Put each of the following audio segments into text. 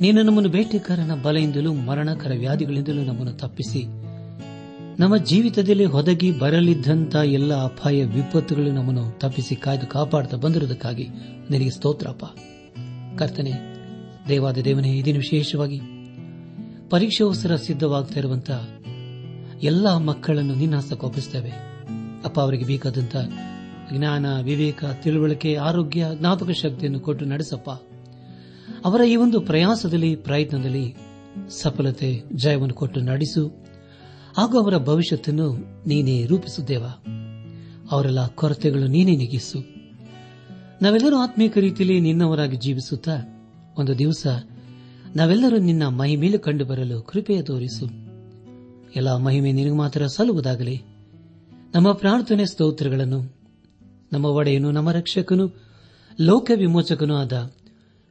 ನೀನು ನಮ್ಮನ್ನು ಬೇಟೆಕಾರನ ಬಲೆಯಿಂದಲೂ ಮರಣಕರ ವ್ಯಾಧಿಗಳಿಂದಲೂ ನಮ್ಮನ್ನು ತಪ್ಪಿಸಿ. ನಮ್ಮ ಜೀವಿತದಲ್ಲಿ ಹೊದಗಿ ಬರಲಿದ್ದಂಥ ಎಲ್ಲ ಅಪಾಯ ವಿಪತ್ತುಗಳು ನಮ್ಮನ್ನು ತಪ್ಪಿಸಿ ಕಾಯ್ದು ಕಾಪಾಡುತ್ತಾ ಬಂದಿರುವುದಕ್ಕಾಗಿ ನಿನಗೆ ಸ್ತೋತ್ರಪ್ಪ. ಕರ್ತನೆ, ದೇವಾದ ದೇವನೇ ಇದನ್ನು ವಿಶೇಷವಾಗಿ ಪರೀಕ್ಷೋತ್ಸರ ಸಿದ್ಧವಾಗ್ತಾ ಇರುವಂತಹ ಎಲ್ಲ ಮಕ್ಕಳನ್ನು ನಿನ್ನ ಕೋಪಿಸುತ್ತೇವೆ ಅಪ್ಪ, ಅವರಿಗೆ ಬೇಕಾದಂತ ಜ್ಞಾನ, ವಿವೇಕ, ತಿಳುವಳಿಕೆ, ಆರೋಗ್ಯ, ಜ್ಞಾಪಕ ಶಕ್ತಿಯನ್ನು ಕೊಟ್ಟು ನಡೆಸಪ್ಪ. ಅವರ ಈ ಒಂದು ಪ್ರಯಾಸದಲ್ಲಿ, ಪ್ರಯತ್ನದಲ್ಲಿ ಸಫಲತೆ ಜಯವನ್ನು ಕೊಟ್ಟು ನಡೆಸು. ಹಾಗೂ ಅವರ ಭವಿಷ್ಯತ್ತನ್ನು ನೀನೇ ರೂಪಿಸುತ್ತೇವ ಅವರೆಲ್ಲ ಕೊರತೆಗಳು ನೀನೇ ನಿಗಿಸು. ನಾವೆಲ್ಲರೂ ಆತ್ಮೀಕ ರೀತಿಯಲ್ಲಿ ನಿನ್ನವರಾಗಿ ಜೀವಿಸುತ್ತಾ, ಒಂದು ದಿವಸ ನಾವೆಲ್ಲರೂ ನಿನ್ನ ಮಹಿಮೇಲೆ ಕಂಡು ಬರಲು ಕೃಪೆಯ ತೋರಿಸು. ಎಲ್ಲ ಮಹಿಮೆ ನಿನಗೆ ಮಾತ್ರ ಸಲ್ಲುವುದಾಗಲಿ. ನಮ್ಮ ಪ್ರಾರ್ಥನೆ ಸ್ತೋತ್ರಗಳನ್ನು, ನಮ್ಮ ಒಡೆಯನು, ನಮ್ಮ ರಕ್ಷಕನು ಲೋಕ ವಿಮೋಚಕನೂ ಆದ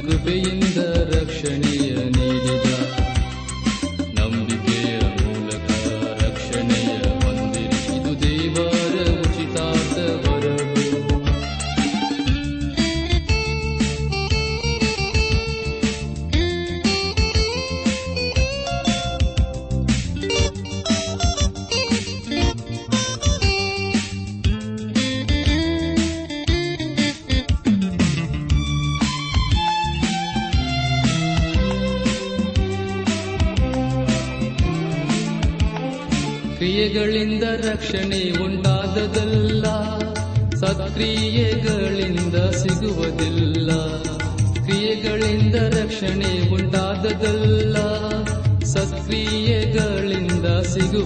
ಕೃಪೆಯಿಂದ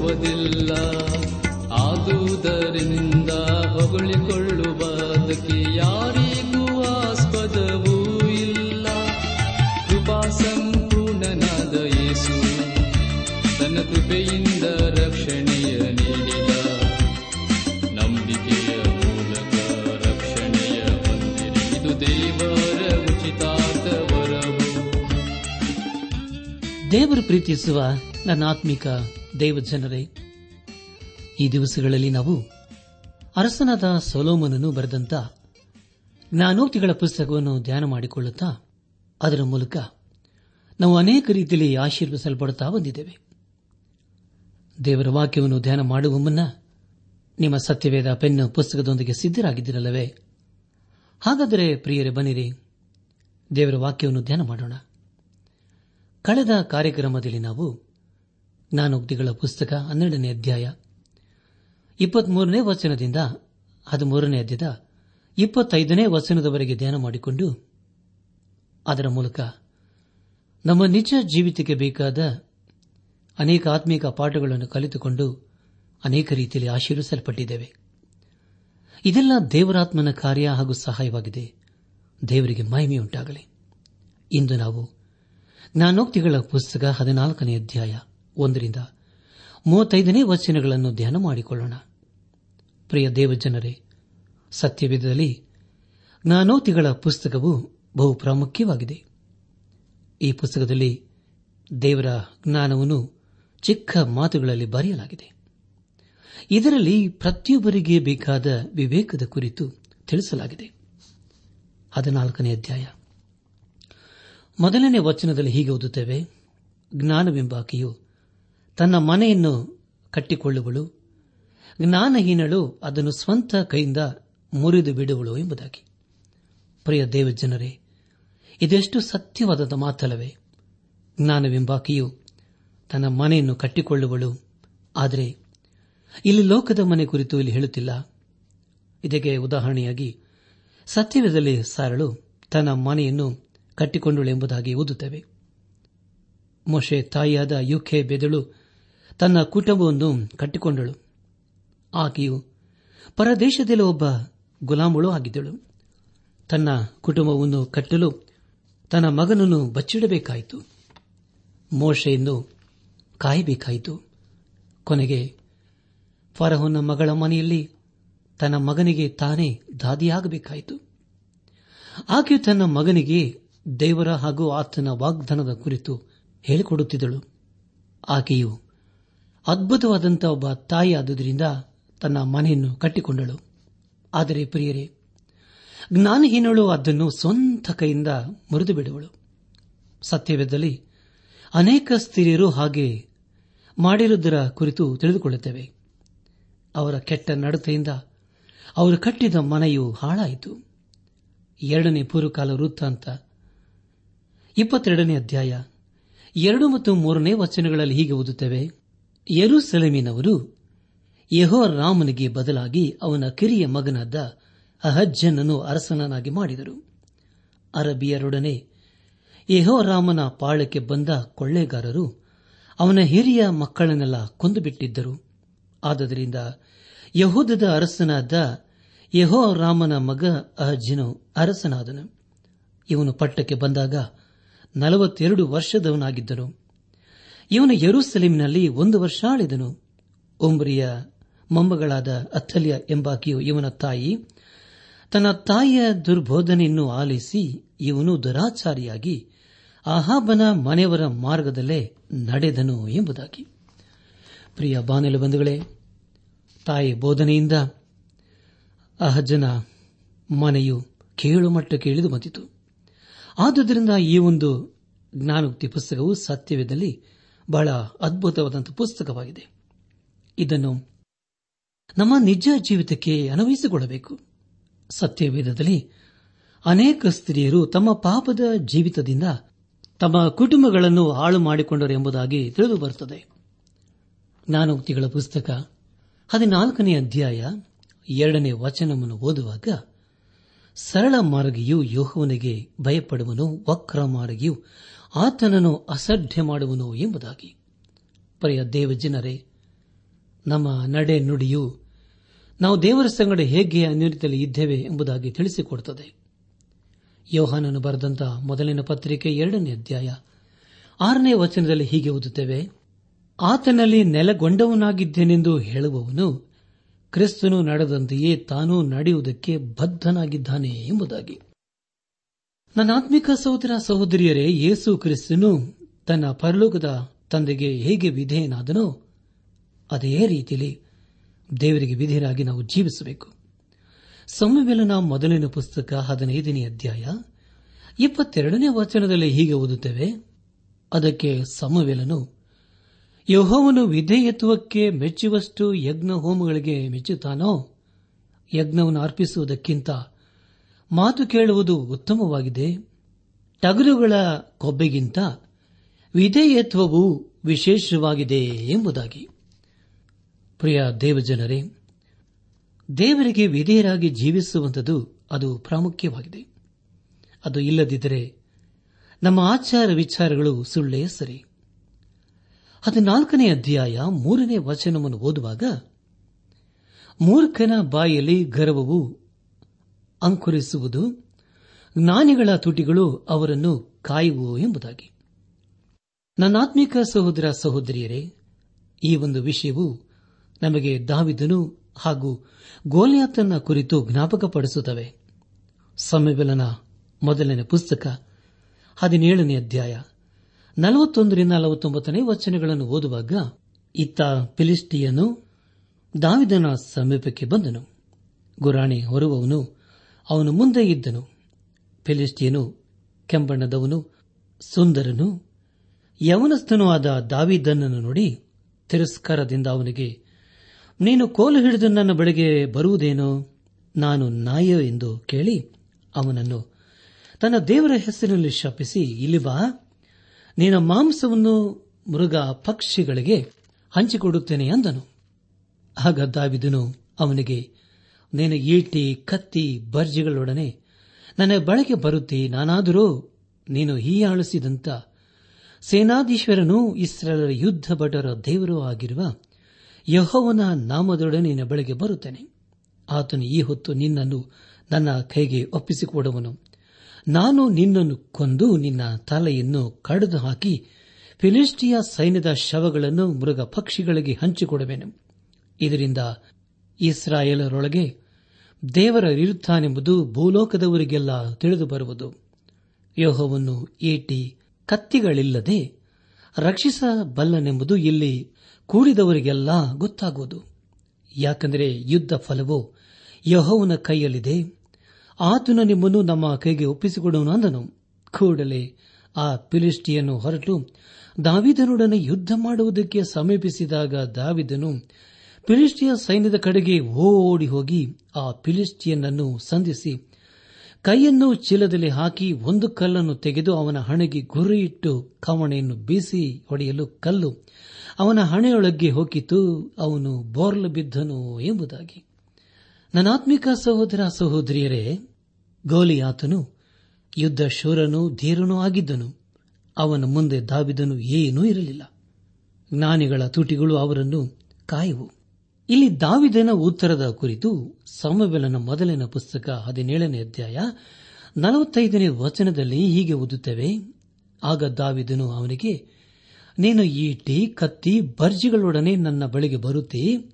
ಸಿಗುವುದಿಲ್ಲ ಆದುದರಿಂದ ಹೊಗಳಿಕೊಳ್ಳುವುದಕ್ಕೆ ಯಾರಿಗೂ ಆಸ್ಪದವೂ ಇಲ್ಲ. ಕೃಪಾ ಸಂಪೂರ್ಣನಾದ ಯೇಸು, ತನ್ನ ಕೃಪೆಯಿಂದ ರಕ್ಷಣೆಯ ನೀಡಿದ ನಂಬಿಕೆಯ ಮೂಲಕ ರಕ್ಷಣೆಯ ಹೊಂದಿರಿ ಇದು ದೇವರ ಉಚಿತಾರ್ಥ ವರವು. ದೇವರು ಪ್ರೀತಿಸುವ ನನ್ನ ಆತ್ಮಿಕ ದೇವ ಜನರೇ, ಈ ದಿವಸಗಳಲ್ಲಿ ನಾವು ಅರಸನಾದ ಸೊಲೋಮನನ್ನು ಬರೆದಂತ ಜ್ಞಾನೋಕ್ತಿಗಳ ಪುಸ್ತಕವನ್ನು ಧ್ಯಾನ ಮಾಡಿಕೊಳ್ಳುತ್ತಾ, ಅದರ ಮೂಲಕ ನಾವು ಅನೇಕ ರೀತಿಯಲ್ಲಿ ಆಶೀರ್ವಿಸಲ್ಪಡುತ್ತಾ ಬಂದಿದ್ದೇವೆ. ದೇವರ ವಾಕ್ಯವನ್ನು ಧ್ಯಾನ ಮಾಡುವ ಮುನ್ನ ನಿಮ್ಮ ಸತ್ಯವೇದ ಪೆನ್ ಪುಸ್ತಕದೊಂದಿಗೆ ಸಿದ್ದರಾಗಿದ್ದಿರಲ್ಲವೇ ಹಾಗಾದರೆ ಪ್ರಿಯರೇ, ಬನ್ನಿರಿ. ದೇವರ ವಾಕ್ಯವನ್ನು ಧ್ಯಾನ ಮಾಡೋಣ. ಕಳೆದ ಕಾರ್ಯಕ್ರಮದಲ್ಲಿ ನಾವು ಜ್ಞಾನೋಕ್ತಿಗಳ ಪುಸ್ತಕ ಹನ್ನೆರಡನೇ ಅಧ್ಯಾಯ. ಇಪ್ಪತ್ಮೂರನೇ ವಚನದಿಂದ, ಹದಿಮೂರನೇ ಅಧ್ಯದ ಇಪ್ಪತ್ತೈದನೇ ವಚನದವರೆಗೆ ಧ್ಯಾನ ಮಾಡಿಕೊಂಡು, ಅದರ ಮೂಲಕ ನಮ್ಮ ನಿಜ ಜೀವಿತಕ್ಕೆ ಬೇಕಾದ ಅನೇಕ ಆತ್ಮೀಕ ಪಾಠಗಳನ್ನು ಕಲಿತುಕೊಂಡು ಅನೇಕ ರೀತಿಯಲ್ಲಿ ಆಶೀರ್ವಿಸಲ್ಪಟ್ಟಿದ್ದೇವೆ. ಇದೆಲ್ಲ ದೇವರಾತ್ಮನ ಕಾರ್ಯ ಹಾಗೂ ಸಹಾಯವಾಗಿದೆ. ದೇವರಿಗೆ ಮಹಿಮೆಯುಂಟಾಗಲಿ. ಇಂದು ನಾವು ಜ್ಞಾನೋಕ್ತಿಗಳ ಪುಸ್ತಕ ಹದಿನಾಲ್ಕನೇ ಅಧ್ಯಾಯ. ಒಂದರಿಂದ ಮೂವತ್ತೈದನೇ ವಚನಗಳನ್ನು ಧ್ಯಾನ ಮಾಡಿಕೊಳ್ಳೋಣ. ಪ್ರಿಯ ದೇವಜನರೇ ಸತ್ಯವಿಧದಲ್ಲಿ ಜ್ಞಾನೋತಿಗಳ ಪುಸ್ತಕವು ಬಹು ಪ್ರಾಮುಖ್ಯವಾಗಿದೆ. ಈ ಪುಸ್ತಕದಲ್ಲಿ ದೇವರ ಜ್ಞಾನವನ್ನು ಚಿಕ್ಕ ಮಾತುಗಳಲ್ಲಿ ಬರೆಯಲಾಗಿದೆ. ಇದರಲ್ಲಿ ಪ್ರತಿಯೊಬ್ಬರಿಗೆ ಬೇಕಾದ ವಿವೇಕದ ಕುರಿತು ತಿಳಿಸಲಾಗಿದೆ. ಹದಿನಾಲ್ಕನೇ ಅಧ್ಯಾಯ. ಮೊದಲನೇ ವಚನದಲ್ಲಿ ಹೀಗೆ ಓದುತ್ತೇವೆ, ಜ್ಞಾನವೆಂಬಾಕೆಯು ತನ್ನ ಮನೆಯನ್ನು ಕಟ್ಟಿಕೊಳ್ಳುವಳು. ಜ್ಞಾನಹೀನಳು ಅದನ್ನು ಸ್ವಂತ ಕೈಯಿಂದ ಮುರಿದು ಬಿಡುವಳು ಎಂಬುದಾಗಿ. ಪ್ರಿಯ ದೇವಜನರೇ, ಇದೆಷ್ಟು ಸತ್ಯವಾದ ಮಾತಲ್ಲವೇ. ಜ್ಞಾನವೆಂಬಾಕೆಯು ತನ್ನ ಮನೆಯನ್ನು ಕಟ್ಟಿಕೊಳ್ಳುವಳು. ಆದರೆ ಇಲ್ಲಿ ಲೋಕದ ಮನೆ ಕುರಿತು ಇಲ್ಲಿ ಹೇಳುತ್ತಿಲ್ಲ. ಇದಕ್ಕೆ ಉದಾಹರಣೆಯಾಗಿ ಸತ್ಯವೇದಲ್ಲಿ ಸಾರಳು, ತನ್ನ ಮನೆಯನ್ನು ಕಟ್ಟಿಕೊಂಡಳು ಎಂಬುದಾಗಿ ಓದುತ್ತವೆ. ಮೊಶೆ ತಾಯಿಯಾದ ಯುಕೆ ಬೆದಳು ತನ್ನ ಕುಟುಂಬವನ್ನು ಕಟ್ಟಿಕೊಂಡಳು. ಆಕೆಯು ಪರದೇಶದಲ್ಲಿ ಒಬ್ಬ ಗುಲಾಮಳು ಆಗಿದ್ದಳು. ತನ್ನ ಕುಟುಂಬವನ್ನು ಕಟ್ಟಲು ತನ್ನ ಮಗನನ್ನು ಬಚ್ಚಿಡಬೇಕಾಯಿತು. ಮೋಶೆಯನ್ನು ಕಾಯಬೇಕಾಯಿತು. ಕೊನೆಗೆ ಫರಹೋನ ಮಗಳ ಮನೆಯಲ್ಲಿ ತನ್ನ ಮಗನಿಗೆ ತಾನೇ ದಾದಿಯಾಗಬೇಕಾಯಿತು. ಆಕೆಯು ತನ್ನ ಮಗನಿಗೆ ದೇವರ ಹಾಗೂ ಆತನ ವಾಗ್ದಾನದ ಕುರಿತು ಹೇಳಿಕೊಡುತ್ತಿದ್ದಳು. ಆಕೆಯು ಅದ್ಭುತವಾದಂತಹ ಒಬ್ಬ ತಾಯಿ ಆದುದರಿಂದ ತನ್ನ ಮನೆಯನ್ನು ಕಟ್ಟಿಕೊಂಡಳು. ಆದರೆ ಪ್ರಿಯರೇ, ಜ್ಞಾನಹೀನಳು ಅದನ್ನು ಸ್ವಂತ ಕೈಯಿಂದ ಮುರಿದು ಬಿಡುವಳು ಸತ್ಯವೇದಲ್ಲಿ ಅನೇಕ ಸ್ತ್ರೀಯರು ಹಾಗೆ ಮಾಡಿರುವುದರ ಕುರಿತು ತಿಳಿದುಕೊಳ್ಳುತ್ತೇವೆ. ಅವರ ಕೆಟ್ಟ ನಡತೆಯಿಂದ ಅವರು ಕಟ್ಟಿದ ಮನೆಯು ಹಾಳಾಯಿತು. ಎರಡನೇ ಪೂರ್ವಕಾಲ ವೃತ್ತಾಂತ ಇಪ್ಪತ್ತೆರಡನೇ ಅಧ್ಯಾಯ. ಎರಡು ಮತ್ತು ಮೂರನೇ ವಚನಗಳಲ್ಲಿ ಹೀಗೆ ಓದುತ್ತೇವೆ. ಯರುಸೆಲೆಮಿನವರು ಯಹೋ ರಾಮನಿಗೆ ಬದಲಾಗಿ ಅವನ ಕಿರಿಯ ಮಗನಾದ ಅಹಜ್ಜನನ್ನು ಅರಸನನಾಗಿ ಮಾಡಿದರು. ಅರಬಿಯರೊಡನೆ ಯಹೋ ರಾಮನ ಪಾಳಕ್ಕೆ ಬಂದ ಕೊಳ್ಳೆಗಾರರು ಅವನ ಹಿರಿಯ ಮಕ್ಕಳನ್ನೆಲ್ಲ ಕೊಂದುಬಿಟ್ಟಿದ್ದರು. ಆದ್ದರಿಂದ ಯಹೂದದ ಅರಸನಾದ ಯಹೋ ರಾಮನ ಮಗ ಅಹಜ್ಜನು ಅರಸನಾದನು. ಇವನು ಪಟ್ಟಕ್ಕೆ ಬಂದಾಗ ನಲವತ್ತೆರಡು ವರ್ಷದವನಾಗಿದ್ದನು. ಇವನು ಯರೂಸಲೇಮಿನಲ್ಲಿ ಒಂದು ವರ್ಷ ಆಳಿದನು. ಉಂಬ್ರಿಯ ಮೊಮ್ಮಗಳಾದ ಅಥಲ್ಯ ಎಂಬಾಕೆಯು ಇವನ ತಾಯಿ. ತನ್ನ ತಾಯಿಯ ದುರ್ಬೋಧನೆಯನ್ನು ಆಲಿಸಿ ಇವನು ದುರಾಚಾರಿಯಾಗಿ ಅಹಾಬನ ಮನೆಯವರ ಮಾರ್ಗದಲ್ಲೇ ನಡೆದನು ಎಂಬುದಾಗಿ. ಪ್ರಿಯ ಬಾನೆಲು ಬಂಧುಗಳೇ, ತಾಯಿ ಬೋಧನೆಯಿಂದ ಅಹಜ್ಜನ ಮನೆಯು ಕೇಳು ಮಟ್ಟಕ್ಕೆ ಇಳಿದು ಬಂದಿತು. ಆದುದರಿಂದ ಈ ಒಂದು ಜ್ಞಾನೋಕ್ತಿ ಪುಸ್ತಕವು ಸತ್ಯವೇದಲ್ಲಿ ಬಹಳ ಅದ್ಭುತವಾದಂಥ ಪುಸ್ತಕವಾಗಿದೆ. ಇದನ್ನು ನಮ್ಮ ನಿಜ ಜೀವಿತಕ್ಕೆ ಅನ್ವಯಿಸಿಕೊಳ್ಳಬೇಕು. ಸತ್ಯವೇದದಲ್ಲಿ ಅನೇಕ ಸ್ತ್ರೀಯರು ತಮ್ಮ ಪಾಪದ ಜೀವಿತದಿಂದ ತಮ್ಮ ಕುಟುಂಬಗಳನ್ನು ಹಾಳು ಮಾಡಿಕೊಂಡರು ಎಂಬುದಾಗಿ ತಿಳಿದು ಬರುತ್ತದೆ. ಜ್ಞಾನೋಕ್ತಿಗಳ ಪುಸ್ತಕ ಹದಿನಾಲ್ಕನೇ ಅಧ್ಯಾಯ ಎರಡನೇ ವಚನವನ್ನು ಓದುವಾಗ ಸರಳ ಮಾರ್ಗಿಯು ಯೋಹವನಿಗೆ ಭಯಪಡುವನು, ವಕ್ರ ಮಾರ್ಗಿಯು ಆತನನ್ನು ಅಸಡ್ಡೆ ಮಾಡುವನು ಎಂಬುದಾಗಿ. ಪ್ರಿಯ ದೇವಜನರೇ, ನಮ್ಮ ನಡೆ ನುಡಿಯು ನಾವು ದೇವರ ಸಂಗಡ ಹೇಗೆ ಅನ್ಯೋನ್ಯತೆಯಲ್ಲಿ ಇದ್ದೇವೆ ಎಂಬುದಾಗಿ ತಿಳಿಸಿಕೊಡುತ್ತದೆ. ಯೋಹಾನನು ಬರೆದಂತಹ ಮೊದಲಿನ ಪತ್ರಿಕೆ ಎರಡನೇ ಅಧ್ಯಾಯ ಆರನೇ ವಚನದಲ್ಲಿ ಹೀಗೆ ಓದುತ್ತೇವೆ, ಆತನಲ್ಲಿ ನೆಲಗೊಂಡವನಾಗಿದ್ದೇನೆಂದು ಹೇಳುವವನು ಕ್ರಿಸ್ತನು ನಡೆದಂತೆಯೇ ತಾನೂ ನಡೆಯುವುದಕ್ಕೆ ಬದ್ಧನಾಗಿದ್ದಾನೆ ಎಂಬುದಾಗಿ. ನನ್ನ ಆತ್ಮಿಕ ಸಹೋದರ ಸಹೋದರಿಯರೇ, ಯೇಸು ಕ್ರಿಸ್ತನು ತನ್ನ ಪರಲೋಕದ ತಂದೆಗೆ ಹೇಗೆ ವಿಧೇಯನಾದನೋ ಅದೇ ರೀತಿಯಲ್ಲಿ ದೇವರಿಗೆ ವಿಧೇಯರಾಗಿ ನಾವು ಜೀವಿಸಬೇಕು. ಸಮವೆಲನ ಮೊದಲಿನ ಪುಸ್ತಕ ಹದಿನೈದನೇ ಅಧ್ಯಾಯ ಇಪ್ಪತ್ತೆರಡನೇ ವಚನದಲ್ಲಿ ಹೀಗೆ ಓದುತ್ತೇವೆ, ಅದಕ್ಕೆ ಸಮವೆಲನು, ಯಹೋವನು ವಿಧೇಯತ್ವಕ್ಕೆ ಮೆಚ್ಚುವಷ್ಟು ಯಜ್ಞ ಹೋಮಗಳಿಗೆ ಮೆಚ್ಚುತ್ತಾನೋ, ಯಜ್ಞವನ್ನು ಅರ್ಪಿಸುವುದಕ್ಕಿಂತ ಮಾತು ಕೇಳುವುದು ಉತ್ತಮವಾಗಿದೆ. ಟಗರುಗಳ ಕೊಬ್ಬೆಗಿಂತ ವಿಧೇಯತ್ವವು ವಿಶೇಷವಾಗಿದೆ ಎಂಬುದಾಗಿ. ಪ್ರಿಯ ದೇವಜನರೇ, ದೇವರಿಗೆ ವಿಧೇಯರಾಗಿ ಜೀವಿಸುವಂಥದ್ದು ಅದು ಪ್ರಾಮುಖ್ಯವಾಗಿದೆ. ಅದು ಇಲ್ಲದಿದ್ದರೆ ನಮ್ಮ ಆಚಾರ ವಿಚಾರಗಳು ಸುಳ್ಳೇ ಸರಿ. ಹದಿನಾಲ್ಕನೇ ಅಧ್ಯಾಯ ಮೂರನೇ ವಚನವನ್ನು ಓದುವಾಗ, ಮೂರ್ಖನ ಬಾಯಲ್ಲಿ ಗರ್ವವು ಅಂಕುರಿಸುವುದು ಜ್ಞಾನಿಗಳ ತುಟಿಗಳು ಅವರನ್ನು ಕಾಯುವು ಎಂಬುದಾಗಿ. ನನ್ನಾತ್ಮಿಕ ಸಹೋದರ ಸಹೋದರಿಯರೇ, ಈ ಒಂದು ವಿಷಯವು ನಮಗೆ ದಾವಿದನು ಹಾಗೂ ಗೋಲಿಯಾತನ ಕುರಿತು ಜ್ಞಾಪಕಪಡಿಸುತ್ತವೆ. ಸಮ್ಮೆಬಲನ ಮೊದಲನೇ ಪುಸ್ತಕ, ಹದಿನೇಳನೇ ಅಧ್ಯಾಯ, ನಲವತ್ತೊಂದರಿಂದ ನಲವತ್ತೊಂಬತ್ತನೇ ವಚನಗಳನ್ನು ಓದುವಾಗ, ಇತ್ತ ಫಿಲಿಸ್ಟಿಯನು ದಾವಿದನ ಸಮೀಪಕ್ಕೆ ಬಂದನು. ಗುರಾಣಿ ಹೊರುವವನು ಅವನು ಮುಂದೆ ಇದ್ದನು. ಫಿಲಿಸ್ಟಿಯನು ಕೆಂಬಣ್ಣದವನು, ಸುಂದರನು, ಯವನಸ್ಥನೂ ಆದ ದಾವಿದನ್ನನ್ನು ನೋಡಿ ತಿರಸ್ಕಾರದಿಂದ ಅವನಿಗೆ, ನೀನು ಕೋಲು ಹಿಡಿದು ನನ್ನ ಬಳಿಗೆ ಬರುವುದೇನೋ? ನಾನು ನಾಯೋ ಎಂದು ಕೇಳಿ ಅವನನ್ನು, ತನ್ನ ದೇವರ ಹೆಸರಿನಲ್ಲಿ ಶಪಿಸಿ, ಇಲ್ಲಿ ಬಾ ನಿನ್ನ ಮಾಂಸವನ್ನು ಮೃಗ ಪಕ್ಷಿಗಳಿಗೆ ಹಂಚಿಕೊಡುತ್ತೇನೆ ಅಂದನು. ಆಗ ದಾವಿದನು ಅವನಿಗೆ ನೀನು ಈಟಿ, ಕತ್ತಿ, ಬರ್ಜಿಗಳೊಡನೆ ನನ್ನ ಬಳಕೆ ಬರುತ್ತಿ. ನಾನಾದರೂ ನೀನು ಹೀಯಾಳಿಸಿದಂತ ಸೇನಾಧೀಶ್ವರನೂ ಇಸ್ರೇಲರ ಯುದ್ಧ ಭಟರ ದೇವರೂ ಆಗಿರುವ ಯಹೋವನ ನಾಮದೊಡನೆ ನಿನ್ನ ಬಳಿಗೆ ಬರುತ್ತೇನೆ. ಆತನು ಈ ಹೊತ್ತು ನಿನ್ನನ್ನು ನನ್ನ ಕೈಗೆ ಒಪ್ಪಿಸಿಕೊಡುವನು. ನಾನು ನಿನ್ನನ್ನು ಕೊಂದು ನಿನ್ನ ತಲೆಯನ್ನು ಕಡಿದು ಹಾಕಿ ಫಿಲಿಸ್ಟಿಯ ಸೈನ್ಯದ ಶವಗಳನ್ನು ಮೃಗ ಪಕ್ಷಿಗಳಿಗೆ ಹಂಚಿಕೊಡುವೆನು. ಇದರಿಂದ ಇಸ್ರಾಯೇಲರೊಳಗೆ ದೇವರ ಇರುತ್ತಾನೆಂಬುದು ಭೂಲೋಕದವರಿಗೆಲ್ಲ ತಿಳಿದು ಬರುವುದು ಯೋಹವನ್ನು ಏಟಿ ಕತ್ತಿಗಳಿಲ್ಲದೆ ರಕ್ಷಿಸಬಲ್ಲನೆಂಬುದು ಇಲ್ಲಿ ಕೂಡಿದವರಿಗೆಲ್ಲ ಗೊತ್ತಾಗುವುದು. ಯಾಕೆಂದರೆ ಯುದ್ಧ ಫಲವು ಯಹೋವನ ಕೈಯಲ್ಲಿದೆ. ಆತನು ನಿಮ್ಮನ್ನು ನಮ್ಮ ಕೈಗೆ ಒಪ್ಪಿಸಿಕೊಡೋನು ಅಂದನು. ಕೂಡಲೇ ಆ ಪಿಲಿಷ್ಟಿಯನ್ನು ಹೊರಟು ದಾವಿದನೊಡನೆ ಯುದ್ಧ ಮಾಡುವುದಕ್ಕೆ ಸಮೀಪಿಸಿದಾಗ ದಾವಿದನು ಫಿಲಿಸ್ಟಿಯ ಸೈನ್ಯದ ಕಡೆಗೆ ಓಡಿ ಹೋಗಿ ಆ ಫಿಲಿಸ್ಟಿಯನ್ನನ್ನು ಸಂಧಿಸಿ ಕೈಯನ್ನು ಚೀಲದಲ್ಲಿ ಹಾಕಿ ಒಂದು ಕಲ್ಲನ್ನು ತೆಗೆದು ಅವನ ಹಣೆಗೆ ಗುರಿಯಿಟ್ಟು ಕವಣೆಯನ್ನು ಬೀಸಿ ಹೊಡೆಯಲು ಕಲ್ಲು ಅವನ ಹಣೆಯೊಳಗೆ ಹೋಗಿತು, ಅವನು ಬೋರ್ಲು ಬಿದ್ದನು ಎಂಬುದಾಗಿ. ನನಾತ್ಮಿಕ ಸಹೋದರ ಸಹೋದರಿಯರೇ, ಗೋಲಿಯಾತನು ಯುದ್ಧ ಶೂರನೂ ಧೀರನೂ ಆಗಿದ್ದನು. ಅವನ ಮುಂದೆ ದಾವಿದನು ಏನೂ ಇರಲಿಲ್ಲ. ಜ್ಞಾನಿಗಳ ತುಟಿಗಳು ಅವರನ್ನು ಕಾಯುವು. ಇಲ್ಲಿ ದಾವಿದನ ಉತ್ತರದ ಕುರಿತು ಸಮಬೆಲನ ಮೊದಲಿನ ಪುಸ್ತಕ ಹದಿನೇಳನೇ ಅಧ್ಯಾಯ ನಲವತ್ತೈದನೇ ವಚನದಲ್ಲಿ ಹೀಗೆ ಓದುತ್ತೇವೆ, ಆಗ ದಾವಿದನು ಅವನಿಗೆ, ನೀನು ಈಟಿ ಕತ್ತಿ, ಬರ್ಜಿಗಳೊಡನೆ ನನ್ನ ಬಳಿಗೆ ಬರುತ್ತಿ,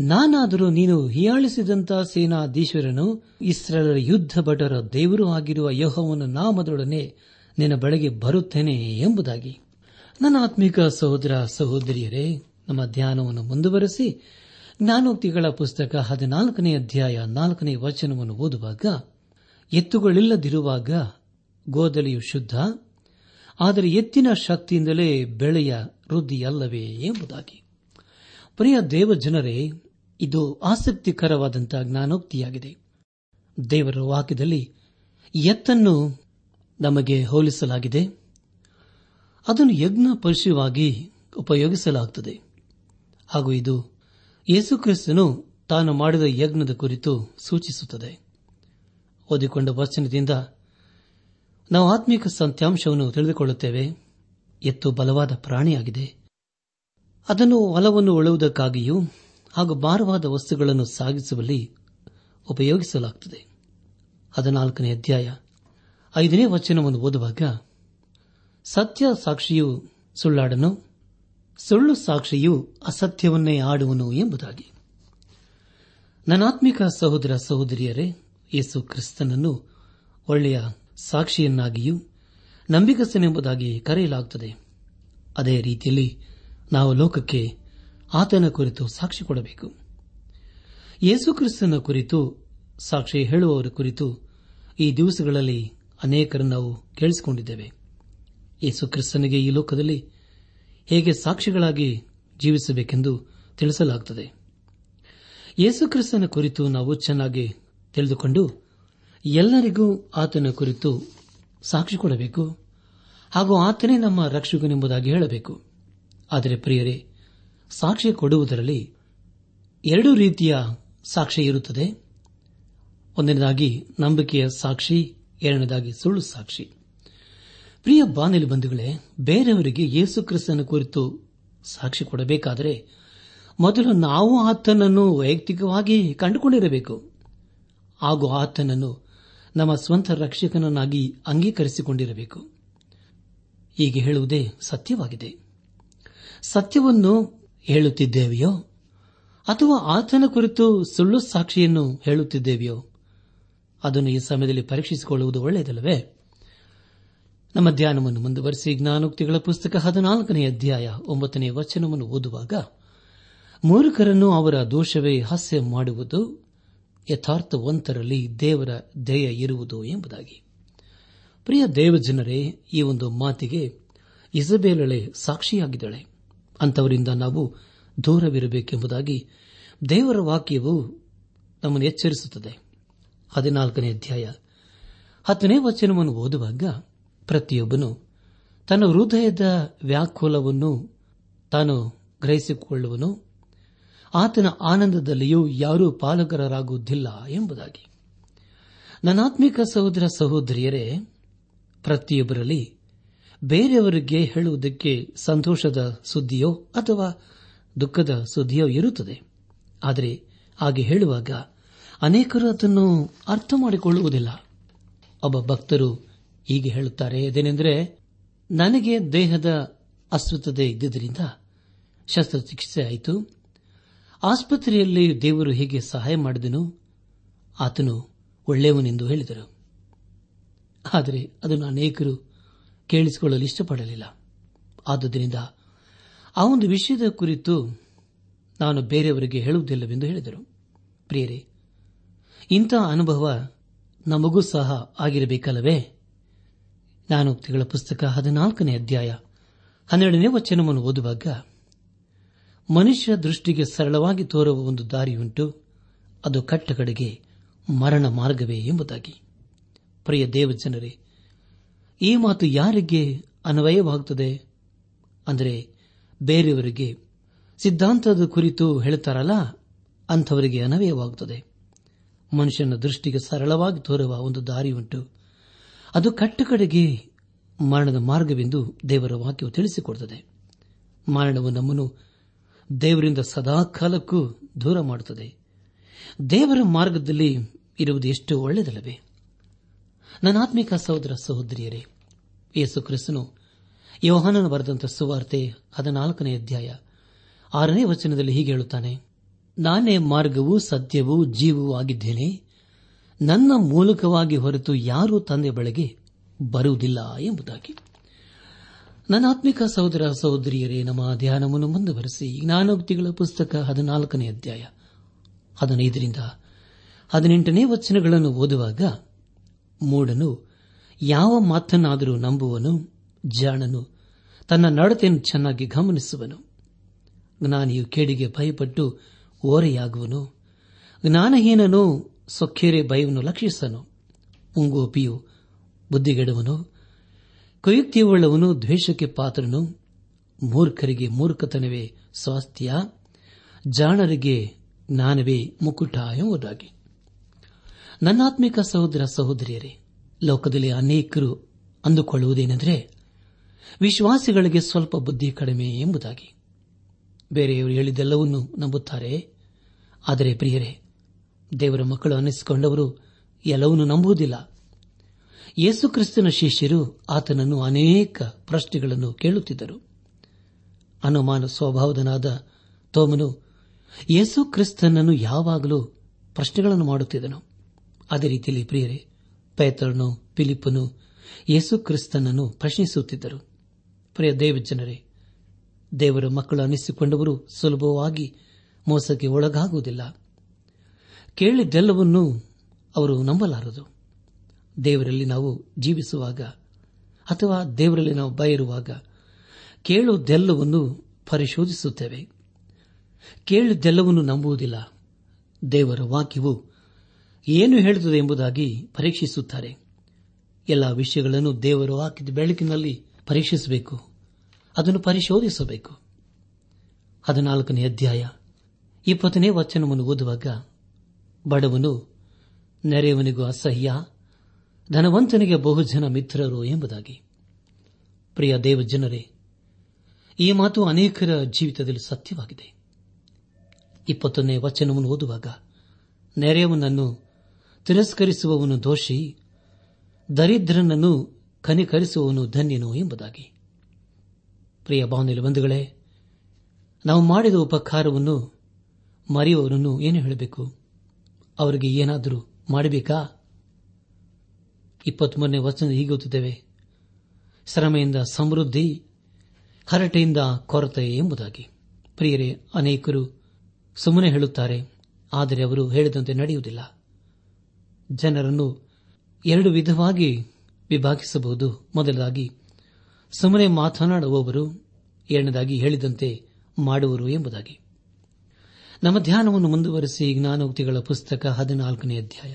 ನಾನಾದರೂ ನೀನು ಹಿಯಾಳಿಸಿದಂಥ ಸೇನಾಧೀಶ್ವರನು ಇಸ್ರೇಲರ ಯುದ್ಧ ಭಟರ ದೇವರು ಆಗಿರುವ ಯೋಹವನ್ನು ನಾಮದೊಡನೆ ನಿನ್ನ ಬಳಿಗೆ ಬರುತ್ತೇನೆ ಎಂಬುದಾಗಿ. ನನ್ನ ಆತ್ಮಿಕ ಸಹೋದರ ಸಹೋದರಿಯರೇ, ನಮ್ಮ ಧ್ಯಾನವನ್ನು ಮುಂದುವರೆಸಿ ಜ್ಞಾನೋಕ್ತಿಗಳ ಪುಸ್ತಕ ಹದಿನಾಲ್ಕನೇ ಅಧ್ಯಾಯ ನಾಲ್ಕನೇ ವಚನವನ್ನು ಓದುವಾಗ, ಎತ್ತುಗಳಿಲ್ಲದಿರುವಾಗ ಗೋದಲಿಯು ಶುದ್ಧ, ಆದರೆ ಎತ್ತಿನ ಶಕ್ತಿಯಿಂದಲೇ ಬೆಳೆಯ ವೃದ್ಧಿಯಲ್ಲವೇ ಎಂಬುದಾಗಿ. ಪ್ರಿಯ ದೇವಜನರೇ, ಇದು ಆಸಕ್ತಿಕರವಾದಂತಹ ಜ್ಞಾನೋಕ್ತಿಯಾಗಿದೆ. ದೇವರ ವಾಕ್ಯದಲ್ಲಿ ಎತ್ತನ್ನು ನಮಗೆ ಹೋಲಿಸಲಾಗಿದೆ. ಅದನ್ನು ಯಜ್ಞ ಪರಿಶುವಾಗಿ ಉಪಯೋಗಿಸಲಾಗುತ್ತದೆ ಹಾಗೂ ಇದು ಯೇಸುಕ್ರಿಸ್ತನು ತಾನು ಮಾಡಿದ ಯಜ್ಞದ ಕುರಿತು ಸೂಚಿಸುತ್ತದೆ. ಓದಿಕೊಂಡ ವಚನದಿಂದ ನಾವು ಆತ್ಮಿಕ ಸತ್ಯಾಂಶವನ್ನು ತಿಳಿದುಕೊಳ್ಳುತ್ತೇವೆ. ಎತ್ತು ಬಲವಾದ ಪ್ರಾಣಿಯಾಗಿದೆ. ಅದನ್ನು ಹೊಲವನ್ನು ಉಳುವುದಕ್ಕಾಗಿಯೂ ಹಾಗೂ ಭಾರವಾದ ವಸ್ತುಗಳನ್ನು ಸಾಗಿಸುವಲ್ಲಿ ಉಪಯೋಗಿಸಲಾಗುತ್ತದೆ ಹದಿನಾಲ್ಕನೇ ಅಧ್ಯಾಯ ಐದನೇ ವಚನವನ್ನು ಓದುವಾಗ, ಸತ್ಯ ಸಾಕ್ಷಿಯು ಸುಳ್ಳಾಡನು ಸುಳ್ಳು ಸಾಕ್ಷಿಯು ಅಸತ್ಯವನ್ನೇ ಆಡುವನು ಎಂಬುದಾಗಿ. ನನಾತ್ಮಿಕ ಸಹೋದರ ಸಹೋದರಿಯರೇ, ಯೇಸು ಕ್ರಿಸ್ತನನ್ನು ಒಳ್ಳೆಯ ಸಾಕ್ಷಿಯನ್ನಾಗಿಯೂ ನಂಬಿಕಸ್ಥನೆಂಬುದಾಗಿ ಕರೆಯಲಾಗುತ್ತದೆ. ಅದೇ ರೀತಿಯಲ್ಲಿ ನಾವು ಲೋಕಕ್ಕೆ ಆತನ ಕುರಿತು ಸಾಕ್ಷಿ ಕೊಡಬೇಕು. ಯೇಸುಕ್ರಿಸ್ತನ ಕುರಿತು, ಸಾಕ್ಷಿ ಹೇಳುವವರ ಕುರಿತು ಈ ದಿವಸಗಳಲ್ಲಿ ಅನೇಕರನ್ನು ನಾವು ಕೇಳಿಸಿಕೊಂಡಿದ್ದೇವೆ. ಯೇಸುಕ್ರಿಸ್ತನಿಗೆ ಈ ಲೋಕದಲ್ಲಿ ಹೇಗೆ ಸಾಕ್ಷಿಗಳಾಗಿ ಜೀವಿಸಬೇಕೆಂದು ತಿಳಿಸಲಾಗುತ್ತದೆ ಯೇಸುಕ್ರಿಸ್ತನ ಕುರಿತು ನಾವು ಚೆನ್ನಾಗಿ ತಿಳಿದುಕೊಂಡು ಎಲ್ಲರಿಗೂ ಆತನ ಕುರಿತು ಸಾಕ್ಷಿ ಕೊಡಬೇಕು ಹಾಗೂ ಆತನೇ ನಮ್ಮ ರಕ್ಷಕನೆಂಬುದಾಗಿ ಹೇಳಬೇಕು. ಆದರೆ ಪ್ರಿಯರೇ, ಸಾಕ್ಷಿ ಕೊಡುವುದರಲ್ಲಿ ಎರಡು ರೀತಿಯ ಸಾಕ್ಷಿ ಇರುತ್ತದೆ. ಒಂದನೇದಾಗಿ ನಂಬಿಕೆಯ ಸಾಕ್ಷಿ, ಎರಡನೇದಾಗಿ ಸುಳ್ಳು ಸಾಕ್ಷಿ. ಪ್ರಿಯ ಬಾನಲಿ ಬಂಧುಗಳೇ, ಬೇರೆಯವರಿಗೆ ಯೇಸು ಕ್ರಿಸ್ತನ ಕುರಿತು ಸಾಕ್ಷಿ ಕೊಡಬೇಕಾದರೆ ಮೊದಲು ನಾವು ಆತನನ್ನು ವೈಯಕ್ತಿಕವಾಗಿ ಕಂಡುಕೊಂಡಿರಬೇಕು. ಹಾಗೂ ಆತನನ್ನು ನಮ್ಮ ಸ್ವಂತ ರಕ್ಷಕನನ್ನಾಗಿ ಅಂಗೀಕರಿಸಿಕೊಂಡಿರಬೇಕು. ಹೀಗೆ ಹೇಳುವುದೇ ಸತ್ಯವಾಗಿದೆ. ಸತ್ಯವನ್ನು ಹೇಳುತ್ತಿದ್ದೇವೆಯೋ, ಅಥವಾ ಆತನ ಕುರಿತು ಸುಳ್ಳು ಸಾಕ್ಷಿಯನ್ನು ಹೇಳುತ್ತಿದ್ದೇವೆಯೋ, ಅದನ್ನು ಈ ಸಮಯದಲ್ಲಿ ಪರೀಕ್ಷಿಸಿಕೊಳ್ಳುವುದು ಒಳ್ಳೆಯದಲ್ಲವೇ? ನಮ್ಮ ಧ್ಯಾನವನ್ನು ಮುಂದುವರೆಸಿ ಜ್ಞಾನೋಕ್ತಿಗಳ ಪುಸ್ತಕ ಹದಿನಾಲ್ಕನೇ ಅಧ್ಯಾಯ ಒಂಬತ್ತನೇ ವಚನವನ್ನು ಓದುವಾಗ, ಮೂರುಖರನ್ನು ಅವರ ದೋಷವೇ ಹಾಸ್ಯ ಮಾಡುವುದು ಯಥಾರ್ಥವಂತರಲ್ಲಿ ದೇವರ ದಯ ಇರುವುದು ಎಂಬುದಾಗಿ. ಪ್ರಿಯ ದೇವಜನರೇ, ಈ ಒಂದು ಮಾತಿಗೆ ಇಸಬೇಲಳೆ ಸಾಕ್ಷಿಯಾಗಿದ್ದಾಳೆ. ಅಂತವರಿಂದ ನಾವು ದೂರವಿರಬೇಕೆಂಬುದಾಗಿ ದೇವರ ವಾಕ್ಯವು ನಮ್ಮನ್ನು ಎಚ್ಚರಿಸುತ್ತದೆ. ಹದಿನಾಲ್ಕನೇ ಅಧ್ಯಾಯ ಹತ್ತನೇ ವಚನವನ್ನು ಓದುವಾಗ ಪ್ರತಿಯೊಬ್ಬನು ತನ್ನ ಹೃದಯದ ವ್ಯಾಕುಲವನ್ನು ತಾನು ಗ್ರಹಿಸಿಕೊಳ್ಳುವನು. ಆತನ ಆನಂದದಲ್ಲಿಯೂ ಯಾರೂ ಪಾಲಕರಾಗುವುದಿಲ್ಲ ಎಂಬುದಾಗಿ. ನನಾತ್ಮಿಕ ಸಹೋದರ ಸಹೋದರಿಯರೇ, ಪ್ರತಿಯೊಬ್ಬರಲ್ಲಿ ಬೇರೆಯವರಿಗೆ ಹೇಳುವುದಕ್ಕೆ ಸಂತೋಷದ ಸುದ್ದಿಯೋ ಅಥವಾ ದುಃಖದ ಸುದ್ದಿಯೋ ಇರುತ್ತದೆ. ಆದರೆ ಹಾಗೆ ಹೇಳುವಾಗ ಅನೇಕರು ಅದನ್ನು ಅರ್ಥ ಮಾಡಿಕೊಳ್ಳುವುದಿಲ್ಲ. ಒಬ್ಬ ಭಕ್ತರು ಹೀಗೆ ಹೇಳುತ್ತಾರೆ. ಅದೇನೆಂದರೆ ನನಗೆ ದೇಹದ ಅಸ್ವಸ್ಥತೆ ಇದ್ದುದರಿಂದ ಶಸ್ತ್ರಚಿಕಿತ್ಸೆ ಆಯಿತು. ಆಸ್ಪತ್ರೆಯಲ್ಲಿ ದೇವರು ಹೇಗೆ ಸಹಾಯ ಮಾಡಿದನು, ಆತನು ಒಳ್ಳೆಯವನೆಂದು ಹೇಳಿದರು. ಆದರೆ ಅದನ್ನು ಅನೇಕರು ಕೇಳಿಸಿಕೊಳ್ಳಲು ಇಷ್ಟಪಡಲಿಲ್ಲ. ಆದುದರಿಂದ ಆ ಒಂದು ವಿಷಯದ ಕುರಿತು ನಾನು ಬೇರೆಯವರಿಗೆ ಹೇಳುವುದಿಲ್ಲವೆಂದು ಹೇಳಿದರು. ಪ್ರಿಯರೇ ಇಂಥ ಅನುಭವ ನಮಗೂ ಸಹ ಆಗಿರಬೇಕಲ್ಲವೇ? ಜ್ಞಾನೋಕ್ತಿಗಳ ಪುಸ್ತಕ ಹದಿನಾಲ್ಕನೇ ಅಧ್ಯಾಯ. ಹನ್ನೆರಡನೇ ವಚನವನ್ನು ಓದುವಾಗ, ಮನುಷ್ಯ ದೃಷ್ಟಿಗೆ ಸರಳವಾಗಿ ತೋರುವ ಒಂದು ದಾರಿಯುಂಟು, ಅದು ಕಟ್ಟಕಡೆಗೆ ಮರಣ ಮಾರ್ಗವೇ ಎಂಬುದಾಗಿ. ಪ್ರಿಯ ದೇವಜನರೇ, ಈ ಮಾತು ಯಾರಿಗೆ ಅನ್ವಯವಾಗುತ್ತದೆ? ಅಂದರೆ, ಬೇರೆಯವರಿಗೆ ಸಿದ್ಧಾಂತದ ಕುರಿತು ಹೇಳುತ್ತಾರಲ್ಲ ಅಂಥವರಿಗೆ ಅನ್ವಯವಾಗುತ್ತದೆ. ಮನುಷ್ಯನ ದೃಷ್ಟಿಗೆ ಸರಳವಾಗಿ ತೋರುವ ಒಂದು ದಾರಿಯುಂಟು ಅದು ಕಟ್ಟುಕಡೆಗೆ ಮರಣದ ಮಾರ್ಗವೆಂದು ದೇವರ ವಾಕ್ಯವು ತಿಳಿಸಿಕೊಡುತ್ತದೆ. ಮರಣವು ನಮ್ಮನ್ನು ದೇವರಿಂದ ಸದಾಕಾಲಕ್ಕೂ ದೂರ ಮಾಡುತ್ತದೆ. ದೇವರ ಮಾರ್ಗದಲ್ಲಿ ಇರುವುದು ಎಷ್ಟು ಒಳ್ಳೆಯದಲ್ಲವೇ? ನನ್ನಾತ್ಮಿಕ ಸಹೋದರ ಸಹೋದರಿಯರೇ, ಯೇಸು ಕ್ರಿಸ್ತನು ಯೋಹಾನನ ಬರೆದಂತ ಸುವಾರ್ತೆ ಹದಿನಾಲ್ಕನೇ ಅಧ್ಯಾಯ ಆರನೇ ವಚನದಲ್ಲಿ ಹೀಗೆ ಹೇಳುತ್ತಾನೆ, ನಾನೇ ಮಾರ್ಗವೂ ಸತ್ಯವೂ ಜೀವವೂ ಆಗಿದ್ದೇನೆ. ನನ್ನ ಮೂಲಕವಾಗಿ ಹೊರತು ಯಾರೂ ತಂದೆ ಬಳಿಗೆ ಬರುವುದಿಲ್ಲ ಎಂಬುದಾಗಿ. ನನ್ನ ಆತ್ಮಿಕ ಸಹೋದರ ಸಹೋದರಿಯರೇ, ನಮ್ಮ ಧ್ಯಾನವನ್ನು ಮುಂದುವರೆಸಿ. ಜ್ಞಾನೋಕ್ತಿಗಳ ಪುಸ್ತಕ ಹದಿನಾಲ್ಕನೇ ಅಧ್ಯಾಯ ಹದಿನೈದರಿಂದ ಹದಿನೆಂಟನೇ ವಚನಗಳನ್ನು ಓದುವಾಗ ಮೂಡನು ಯಾವ ಮಾತನ್ನಾದರೂ ನಂಬುವನು ಜಾಣನು, ತನ್ನ ನಡತೆಯನ್ನು ಚೆನ್ನಾಗಿ ಗಮನಿಸುವನು. ಜ್ಞಾನಿಯು ಕೇಡಿಗೆ ಭಯಪಟ್ಟು ಓರೆಯಾಗುವನು. ಜ್ಞಾನಹೀನನು ಸೊಕ್ಕೇರೆ ಭಯವನ್ನು ಲಕ್ಷಿಸನು ಉಂಗೋಪಿಯು ಬುದ್ಧಿಗೆಡುವನು, ಕುಯುಕ್ತಿಯುಳ್ಳವನು ದ್ವೇಷಕ್ಕೆ ಪಾತ್ರನು, ಮೂರ್ಖರಿಗೆ ಮೂರ್ಖತನವೇ ಸ್ವಾಸ್ಥ್ಯ ಜಾಣರಿಗೆ ಜ್ಞಾನವೇ ಮುಕುಟ ಎಂಬುದಾಗಿ. ನನ್ನಾತ್ಮಿಕ ಸಹೋದರ ಸಹೋದರಿಯರೇ, ಲೋಕದಲ್ಲಿ ಅನೇಕರು ಅಂದುಕೊಳ್ಳುವುದೇನೆಂದರೆ ವಿಶ್ವಾಸಿಗಳಿಗೆ ಸ್ವಲ್ಪ ಬುದ್ಧಿ ಕಡಿಮೆ ಎಂಬುದಾಗಿ. ಬೇರೆಯವರು ಹೇಳಿದ್ದೆಲ್ಲವನ್ನೂ ನಂಬುತ್ತಾರೆ. ಆದರೆ ಪ್ರಿಯರೇ ದೇವರ ಮಕ್ಕಳು ಅನ್ನಿಸಿಕೊಂಡವರು ಎಲ್ಲವನ್ನೂ ನಂಬುವುದಿಲ್ಲ. ಯೇಸುಕ್ರಿಸ್ತನ ಶಿಷ್ಯರು ಆತನನ್ನು ಅನೇಕ ಪ್ರಶ್ನೆಗಳನ್ನು ಕೇಳುತ್ತಿದ್ದರು. ಅನುಮಾನ ಸ್ವಭಾವದನಾದ ತೋಮನು ಯೇಸು ಕ್ರಿಸ್ತನನ್ನು ಯಾವಾಗಲೂ ಪ್ರಶ್ನೆಗಳನ್ನು ಮಾಡುತ್ತಿದ್ದನು. ಅದೇ ರೀತಿಯಲ್ಲಿ ಪ್ರಿಯರೇ, ಪೇತ್ರನು ಫಿಲಿಪ್ಪನು ಯೇಸು ಕ್ರಿಸ್ತನನ್ನು ಪ್ರಶ್ನಿಸುತ್ತಿದ್ದರು. ಪ್ರಿಯ ದೇವಜನರೇ, ದೇವರ ಮಕ್ಕಳು ಅನ್ನಿಸಿಕೊಂಡವರು ಸುಲಭವಾಗಿ ಮೋಸಕ್ಕೆ ಒಳಗಾಗುವುದಿಲ್ಲ. ಕೇಳಿದ್ದೆಲ್ಲವನ್ನೂ ಅವರು ನಂಬಲಾರದು. ದೇವರಲ್ಲಿ ನಾವು ಜೀವಿಸುವಾಗ ಅಥವಾ ದೇವರಲ್ಲಿ ನಾವು ಬಯರುವಾಗ ಕೇಳುವುದೆಲ್ಲವನ್ನು ಪರಿಶೋಧಿಸುತ್ತೇವೆ. ಕೇಳಿದ್ದೆಲ್ಲವನ್ನು ನಂಬುವುದಿಲ್ಲ. ದೇವರ ವಾಕ್ಯವು ಏನು ಹೇಳುತ್ತದೆ ಎಂಬುದಾಗಿ ಪರೀಕ್ಷಿಸುತ್ತಾರೆ. ಎಲ್ಲ ವಿಷಯಗಳನ್ನು ದೇವರು ಹಾಕಿದ ಬೆಳಕಿನಲ್ಲಿ ಪರೀಕ್ಷಿಸಬೇಕು. ಅದನ್ನು ಪರಿಶೋಧಿಸಬೇಕು. ಹದಿನಾಲ್ಕನೇ ಅಧ್ಯಾಯ, ಇಪ್ಪತ್ತನೇ ವಚನವನ್ನು ಓದುವಾಗ ಬಡವನು ನೆರೆಯವನಿಗೂ ಅಸಹ್ಯ, ಧನವಂತನಿಗೆ ಬಹುಜನ ಮಿತ್ರರು ಎಂಬುದಾಗಿ. ಪ್ರಿಯ ದೇವಜನರೇ, ಈ ಮಾತು ಅನೇಕರ ಜೀವಿತದಲ್ಲಿ ಸತ್ಯವಾಗಿದೆ. ಇಪ್ಪತ್ತೊಂದನೇ ವಚನವನ್ನು ಓದುವಾಗ, ನೆರೆಯವನನ್ನು ತಿರಸ್ಕರಿಸುವವನು ದೋಷಿ, ದರಿದ್ರನನ್ನು ಕನಿಕರಿಸುವವನು ಧನ್ಯನು ಎಂಬುದಾಗಿ. ಪ್ರಿಯ ಭಾವನೆಯಲ್ಲಿ ಬಂಧುಗಳೇ, ನಾವು ಮಾಡಿದ ಉಪಕಾರವನ್ನು ಮರೆಯುವವರನ್ನು ಏನು ಹೇಳಬೇಕು? ಅವರಿಗೆ ಏನಾದರೂ ಮಾಡಬೇಕಾ? ಇಪ್ಪತ್ಮೂರನೇ ವಚನ ಹೀಗೆ ಓದುತ್ತೇವೆ. ಶ್ರಮೆಯಿಂದ ಸಮೃದ್ಧಿ, ಹರಟೆಯಿಂದ ಕೊರತೆ ಎಂಬುದಾಗಿ. ಪ್ರಿಯರೇ, ಅನೇಕರು ಸುಮ್ಮನೆ ಹೇಳುತ್ತಾರೆ, ಆದರೆ ಅವರು ಹೇಳಿದಂತೆ ನಡೆಯುವುದಿಲ್ಲ. ಜನರನ್ನು ಎರಡು ವಿಧವಾಗಿ ವಿಭಾಗಿಸಬಹುದು. ಮೊದಲಾಗಿ ಸುಮ್ಮನೆ ಮಾತನಾಡುವವರು, ಎರಡನೇದಾಗಿ ಹೇಳಿದಂತೆ ಮಾಡುವರು ಎಂಬುದಾಗಿ. ನಮ್ಮ ಧ್ಯಾನವನ್ನು ಮುಂದುವರೆಸಿ ಜ್ಞಾನೋಕ್ತಿಗಳ ಪುಸ್ತಕ ಹದಿನಾಲ್ಕನೇ ಅಧ್ಯಾಯ.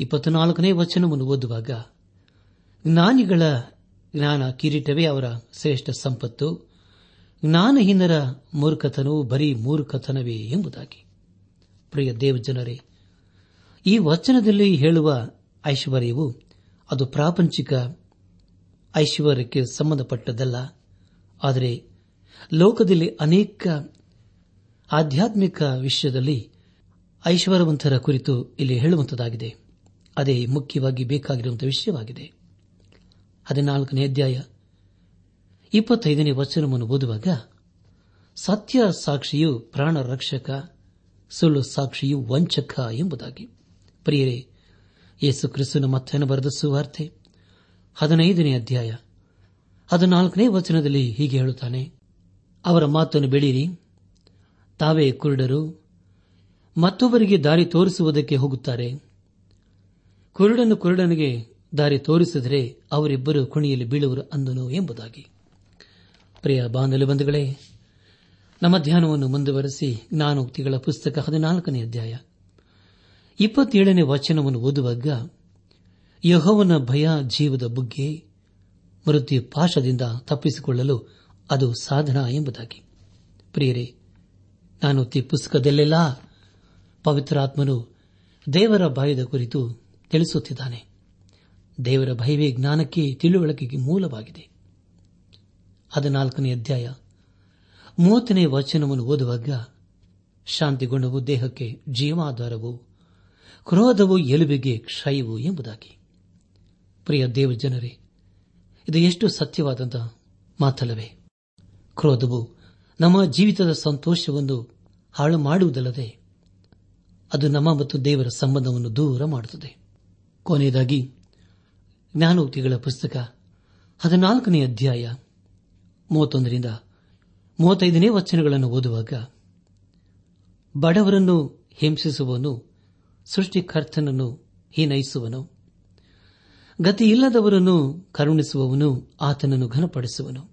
ಇಪ್ಪತ್ನಾಲ್ಕನೇ ವಚನವನ್ನು ಓದುವಾಗ, ಜ್ಞಾನಿಗಳ ಜ್ಞಾನ ಕಿರೀಟವೇ ಅವರ ಶ್ರೇಷ್ಠ ಸಂಪತ್ತು. ಜ್ಞಾನಹೀನರ ಮೂರ್ಖತನವು ಬರೀ ಮೂರ್ಖತನವೇ ಎಂಬುದಾಗಿ. ಪ್ರಿಯ ದೇವಜನರೇ, ಈ ವಚನದಲ್ಲಿ ಹೇಳುವ ಐಶ್ವರ್ಯವು ಅದು ಪ್ರಾಪಂಚಿಕ ಐಶ್ವರ್ಯಕ್ಕೆ ಸಂಬಂಧಪಟ್ಟದ್ದಲ್ಲ. ಆದರೆ ಲೋಕದಲ್ಲಿ ಅನೇಕ ಆಧ್ಯಾತ್ಮಿಕ ವಿಷಯದಲ್ಲಿ ಐಶ್ವರ್ಯವಂತರ ಕುರಿತು ಇಲ್ಲಿ ಹೇಳುವಂತದಾಗಿದೆ. ಅದೇ ಮುಖ್ಯವಾಗಿ ಬೇಕಾಗಿರುವಂತಹ ವಿಷಯವಾಗಿದೆ. ಹದಿನಾಲ್ಕನೇ ಅಧ್ಯಾಯ. ಇಪ್ಪತ್ತೈದನೇ ವಚನವನ್ನು ಓದುವಾಗ, ಸತ್ಯ ಸಾಕ್ಷಿಯು ಪ್ರಾಣ ರಕ್ಷಕ, ಸುಳ್ಳು ಸಾಕ್ಷಿಯು ವಂಚಕ ಎಂಬುದಾಗಿ. ಪ್ರಿಯರೇ, ಯೇಸು ಕ್ರಿಸ್ತನ ಮತ್ತೇನು ಬರೆದ ಸುವಾರ್ತೆ? ಹದಿನೈದನೇ ಅಧ್ಯಾಯ. ಹದಿನಾಲ್ಕನೇ ವಚನದಲ್ಲಿ ಹೀಗೆ ಹೇಳುತ್ತಾನೆ, ಅವರ ಮಾತನ್ನು ಬೆಳೀರಿ ತಾವೇ ಕುರುಡರು? ಮತ್ತೊಬ್ಬರಿಗೆ ದಾರಿ ತೋರಿಸುವುದಕ್ಕೆ ಹೋಗುತ್ತಾರೆ. ಕುರುಡನು ಕುರುಡನಿಗೆ ದಾರಿ ತೋರಿಸಿದರೆ ಅವರಿಬ್ಬರು ಕುಣಿಯಲ್ಲಿ ಬೀಳುವರು ಅಂದನು ಎಂಬುದಾಗಿ. ಪ್ರಿಯ ಬಾಂಧವ ಬಂಧುಗಳೇ, ನಮ್ಮ ಧ್ಯಾನವನ್ನು ಮುಂದುವರೆಸಿ ಜ್ಞಾನೋಕ್ತಿಗಳ ಪುಸ್ತಕ ಹದಿನಾಲ್ಕನೇ ಅಧ್ಯಾಯ. ಇಪ್ಪತ್ತೇಳನೇ ವಚನವನ್ನು ಓದುವಾಗ, ಯಹೋವನ ಭಯ ಜೀವದ ಬುಗ್ಗೆ ಮೃತ್ಯು ಪಾಶದಿಂದ ತಪ್ಪಿಸಿಕೊಳ್ಳಲು ಅದು ಸಾಧನ ಎಂಬುದಾಗಿ. ಪ್ರಿಯರೇ ನಾನು ತಿ ಪುಸ್ತಕದಲ್ಲೆಲ್ಲ ಪವಿತ್ರಾತ್ಮನು ದೇವರ ಭಯದ ಕುರಿತು ತಿಳಿಸುತ್ತಿದ್ದಾನೆ. ದೇವರ ಭಯವೇ ಜ್ಞಾನಕ್ಕೆ ತಿಳುವಳಿಕೆಗೆ ಮೂಲವಾಗಿದೆ. ಹದಿನಾಲ್ಕನೇ ಅಧ್ಯಾಯ. ಮೂವತ್ತನೇ ವಚನವನ್ನು ಓದುವಾಗ ಶಾಂತಿಗುಣವು ದೇಹಕ್ಕೆ ಜೀವಾಧಾರವು ಕ್ರೋಧವು ಎಲುಬಿಗೆ ಕ್ಷಯವು ಎಂಬುದಾಗಿ. ಪ್ರಿಯ ದೇವಜನರೇ, ಇದು ಎಷ್ಟು ಸತ್ಯವಾದಂತಹ ಮಾತಲ್ಲವೇ. ಕ್ರೋಧವು ನಮ್ಮ ಜೀವಿತದ ಸಂತೋಷವನ್ನು ಹಾಳು ಮಾಡುವುದಲ್ಲದೆ ಅದು ನಮ್ಮ ಮತ್ತು ದೇವರ ಸಂಬಂಧವನ್ನು ದೂರ ಮಾಡುತ್ತದೆ. ಕೊನೆಯದಾಗಿ, ಜ್ಞಾನೋಕ್ತಿಗಳ ಪುಸ್ತಕ ಹದಿನಾಲ್ಕನೇ ಅಧ್ಯಾಯ ಮೂವತ್ತೊಂದರಿಂದ ಮೂವತ್ತೈದನೇ ವಚನಗಳನ್ನು ಓದುವಾಗ, ಬಡವರನ್ನು ಹಿಂಸಿಸುವನು ಸೃಷ್ಟಿಕರ್ತನನ್ನು ಹೀನೈಸುವನು, ಗತಿಯಿಲ್ಲದವರನ್ನು ಕರುಣಿಸುವವನು, ಆತನನ್ನು ಘನಪಡಿಸುವನು,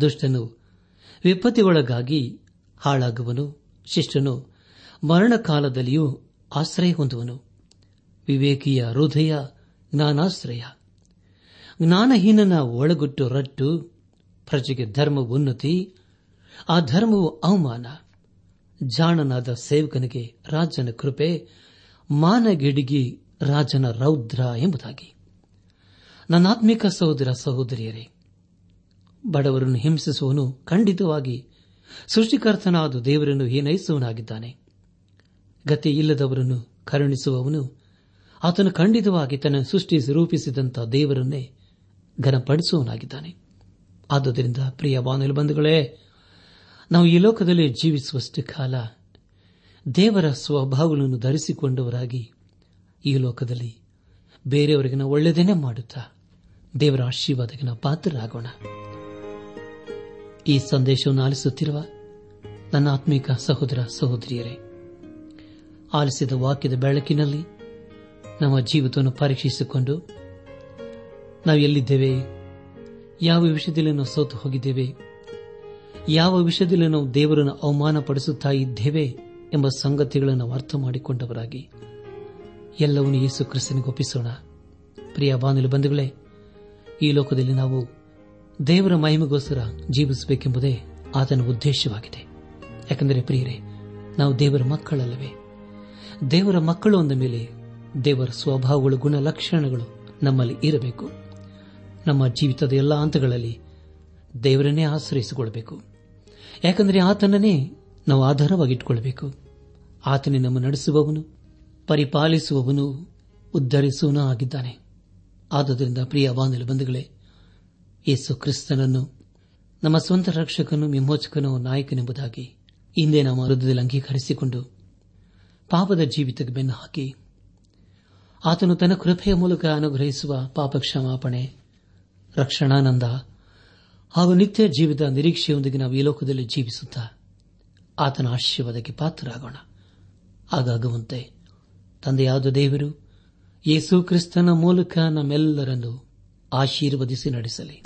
ದುಷ್ಟನು ವಿಪತ್ತಿಗೊಳಗಾಗಿ ಹಾಳಾಗುವನು ಶಿಷ್ಟನು ಮರಣಕಾಲದಲ್ಲಿಯೂ ಆಶ್ರಯ ಹೊಂದುವನು. ವಿವೇಕಿಯ ಹೃದಯ ಜ್ಞಾನಾಶ್ರಯ. ಜ್ಞಾನಹೀನನ ಒಳಗುಟ್ಟು ರಟ್ಟು, ಪ್ರಜೆಗೆ ಧರ್ಮ ಉನ್ನತಿ, ಆ ಧರ್ಮವು ಅವಮಾನ. ಜಾಣನಾದ ಸೇವಕನಿಗೆ ರಾಜನ ಕೃಪೆ, ಮಾನಗಿಡಿಗಿ ರಾಜನ ರೌದ್ರ ಎಂಬುದಾಗಿ. ನನ್ನಾತ್ಮಿಕ ಸಹೋದರ ಸಹೋದರಿಯರೇ, ಬಡವರನ್ನು ಹಿಂಸಿಸುವನು ಖಂಡಿತವಾಗಿ ಸೃಷ್ಟಿಕರ್ತನಾದ ದೇವರನ್ನು ಹೀನೈಸುವನಾಗಿದ್ದಾನೆ ಗತಿ ಇಲ್ಲದವರನ್ನು ಕರುಣಿಸುವವನು, ಆತನು ಖಂಡಿತವಾಗಿ ತನ್ನ ಸೃಷ್ಟಿ ರೂಪಿಸಿದಂತಹ ದೇವರನ್ನೇ ಘನಪಡಿಸುವನಾಗಿದ್ದಾನೆ ಆದುದರಿಂದ ಪ್ರಿಯ ಬಾನುಲು ಬಂಧುಗಳೇ, ನಾವು ಈ ಲೋಕದಲ್ಲಿ ಜೀವಿಸುವಷ್ಟು ಕಾಲ ದೇವರ ಸ್ವಭಾವಗಳನ್ನು ಧರಿಸಿಕೊಂಡವರಾಗಿ ಈ ಲೋಕದಲ್ಲಿ ಬೇರೆಯವರಿಗಿನ ಒಳ್ಳೆಯದೇನೆ ಮಾಡುತ್ತಾ, ದೇವರ ಆಶೀರ್ವಾದಕ್ಕೆ ನಾವು ಪಾತ್ರರಾಗೋಣ. ಈ ಸಂದೇಶವನ್ನು ಆಲಿಸುತ್ತಿರುವ ನನ್ನ ಆತ್ಮೀಕ ಸಹೋದರ ಸಹೋದರಿಯರೇ, ಆಲಿಸಿದ ವಾಕ್ಯದ ಬೆಳಕಿನಲ್ಲಿ ನಮ್ಮ ಜೀವಿತವನ್ನು ಪರೀಕ್ಷಿಸಿಕೊಂಡು ನಾವು ಎಲ್ಲಿದ್ದೇವೆ? ಯಾವ ವಿಷಯದಲ್ಲಿ ನಾವು ಸೋತು ಹೋಗಿದ್ದೇವೆ? ಯಾವ ವಿಷಯದಲ್ಲಿ ನಾವು ದೇವರನ್ನು ಅವಮಾನಪಡಿಸುತ್ತಾ ಇದ್ದೇವೆ ಎಂಬ ಸಂಗತಿಗಳನ್ನು ಅರ್ಥ ಮಾಡಿಕೊಂಡವರಾಗಿ ಎಲ್ಲವನ್ನೂ ಯೇಸು ಕ್ರಿಸ್ತನಿಗೆ ಒಪ್ಪಿಸೋಣ. ಪ್ರಿಯ ಬಾನುಲಿ ಬಂಧುಗಳೇ, ಈ ಲೋಕದಲ್ಲಿ ನಾವು ದೇವರ ಮಹಿಮೆಗೋಸ್ಕರ ಜೀವಿಸಬೇಕೆಂಬುದೇ ಆತನ ಉದ್ದೇಶವಾಗಿದೆ. ಯಾಕೆಂದರೆ ಪ್ರಿಯರೇ, ನಾವು ದೇವರ ಮಕ್ಕಳಲ್ಲವೇ? ದೇವರ ಮಕ್ಕಳು ಅಂದ ಮೇಲೆ ದೇವರ ಸ್ವಭಾವಗಳು, ಗುಣಲಕ್ಷಣಗಳು ನಮ್ಮಲ್ಲಿ ಇರಬೇಕು. ನಮ್ಮ ಜೀವಿತದ ಎಲ್ಲ ಹಂತಗಳಲ್ಲಿ ದೇವರನ್ನೇ ಆಶ್ರಯಿಸಿಕೊಳ್ಳಬೇಕು. ಯಾಕಂದರೆ ಆತನನ್ನೇ ನಾವು ಆಧಾರವಾಗಿಟ್ಟುಕೊಳ್ಳಬೇಕು ಆತನೇ ನಮ್ಮ ನಡೆಸುವವನು, ಪರಿಪಾಲಿಸುವವನು ಉದ್ಧರಿಸುವನೂ ಆಗಿದ್ದಾನೆ. ಆದ್ದರಿಂದ ಪ್ರಿಯ ಬಾಂಧವ ಬಂಧುಗಳೇ ಯೇಸು ಕ್ರಿಸ್ತನನ್ನು, ನಮ್ಮ ಸ್ವಂತ ರಕ್ಷಕನು ವಿಮೋಚಕನು ನಾಯಕನೆಂಬುದಾಗಿ ಹಿಂದೆ ನಮ್ಮ ಹೃದಯದಲ್ಲಿ ಅಂಗೀಕರಿಸಿಕೊಂಡು ಪಾಪದ ಜೀವಿತಕ್ಕೆ ಬೆನ್ನು ಹಾಕಿ, ಆತನು ತನ್ನ ಕೃಪೆಯ ಮೂಲಕ ಅನುಗ್ರಹಿಸುವ ಪಾಪ ಕ್ಷಮಾಪಣೆ ರಕ್ಷಣಾನಂದ ಹಾಗೂ ನಿತ್ಯ ಜೀವಿತ ನಿರೀಕ್ಷೆಯೊಂದಿಗೆ ನಾವು ಈ ಲೋಕದಲ್ಲಿ ಜೀವಿಸುತ್ತಾ ಆತನ ಆಶೀರ್ವಾದಕ್ಕೆ ಪಾತ್ರರಾಗೋಣ. ಹಾಗಾಗುವಂತೆ ತಂದೆಯಾದ ದೇವರು ಯೇಸು ಕ್ರಿಸ್ತನ ಮೂಲಕ ನಮ್ಮೆಲ್ಲರನ್ನು ಆಶೀರ್ವದಿಸಿ ನಡೆಸಲಿ.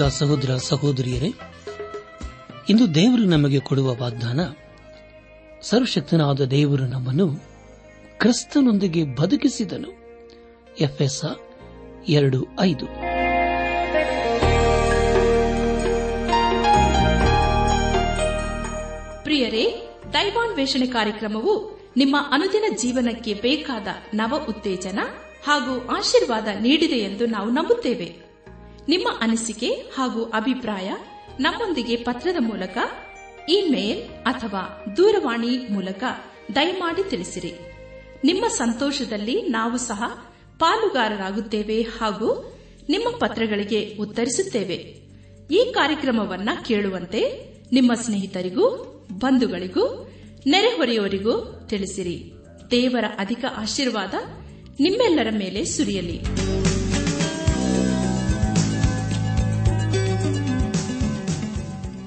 ನನಾತ್ಮಿಕ ಸಹೋದರ ಸಹೋದರಿಯರೇ, ಇಂದು ದೇವರು ನಮಗೆ ಕೊಡುವ ವಾಗ್ದಾನ, ಸರ್ವಶಕ್ತನಾದ ದೇವರು ನಮ್ಮನ್ನು ಕ್ರಿಸ್ತನೊಂದಿಗೆ ಬದುಕಿಸಿದನು. ಎಫ್ಎಸ್ ಎರಡು ಐದು. ಪ್ರಿಯರೇ, ದೈವಾನ್ವೇಷಣೆ ಕಾರ್ಯಕ್ರಮವು ನಿಮ್ಮ ಅನುದಿನ ಜೀವನಕ್ಕೆ ಬೇಕಾದ ನವ ಉತ್ತೇಜನ ಹಾಗೂ ಆಶೀರ್ವಾದ ನೀಡಿದೆ ಎಂದು ನಾವು ನಂಬುತ್ತೇವೆ. ನಿಮ್ಮ ಅನಿಸಿಕೆ ಹಾಗೂ ಅಭಿಪ್ರಾಯ ನಮ್ಮೊಂದಿಗೆ ಪತ್ರದ ಮೂಲಕ ಇಮೇಲ್ ಅಥವಾ ದೂರವಾಣಿ ಮೂಲಕ ದಯಮಾಡಿ ತಿಳಿಸಿರಿ. ನಿಮ್ಮ ಸಂತೋಷದಲ್ಲಿ ನಾವು ಸಹ ಪಾಲುಗಾರರಾಗುತ್ತೇವೆ ಹಾಗೂ ನಿಮ್ಮ ಪತ್ರಗಳಿಗೆ ಉತ್ತರಿಸುತ್ತೇವೆ. ಈ ಕಾರ್ಯಕ್ರಮವನ್ನ ಕೇಳುವಂತೆ ನಿಮ್ಮ ಸ್ನೇಹಿತರಿಗೂ, ಬಂಧುಗಳಿಗೂ, ನೆರೆಹೊರೆಯವರಿಗೂ ತಿಳಿಸಿರಿ. ದೇವರ ಅಧಿಕ ಆಶೀರ್ವಾದ ನಿಮ್ಮೆಲ್ಲರ ಮೇಲೆ ಸುರಿಯಲಿ.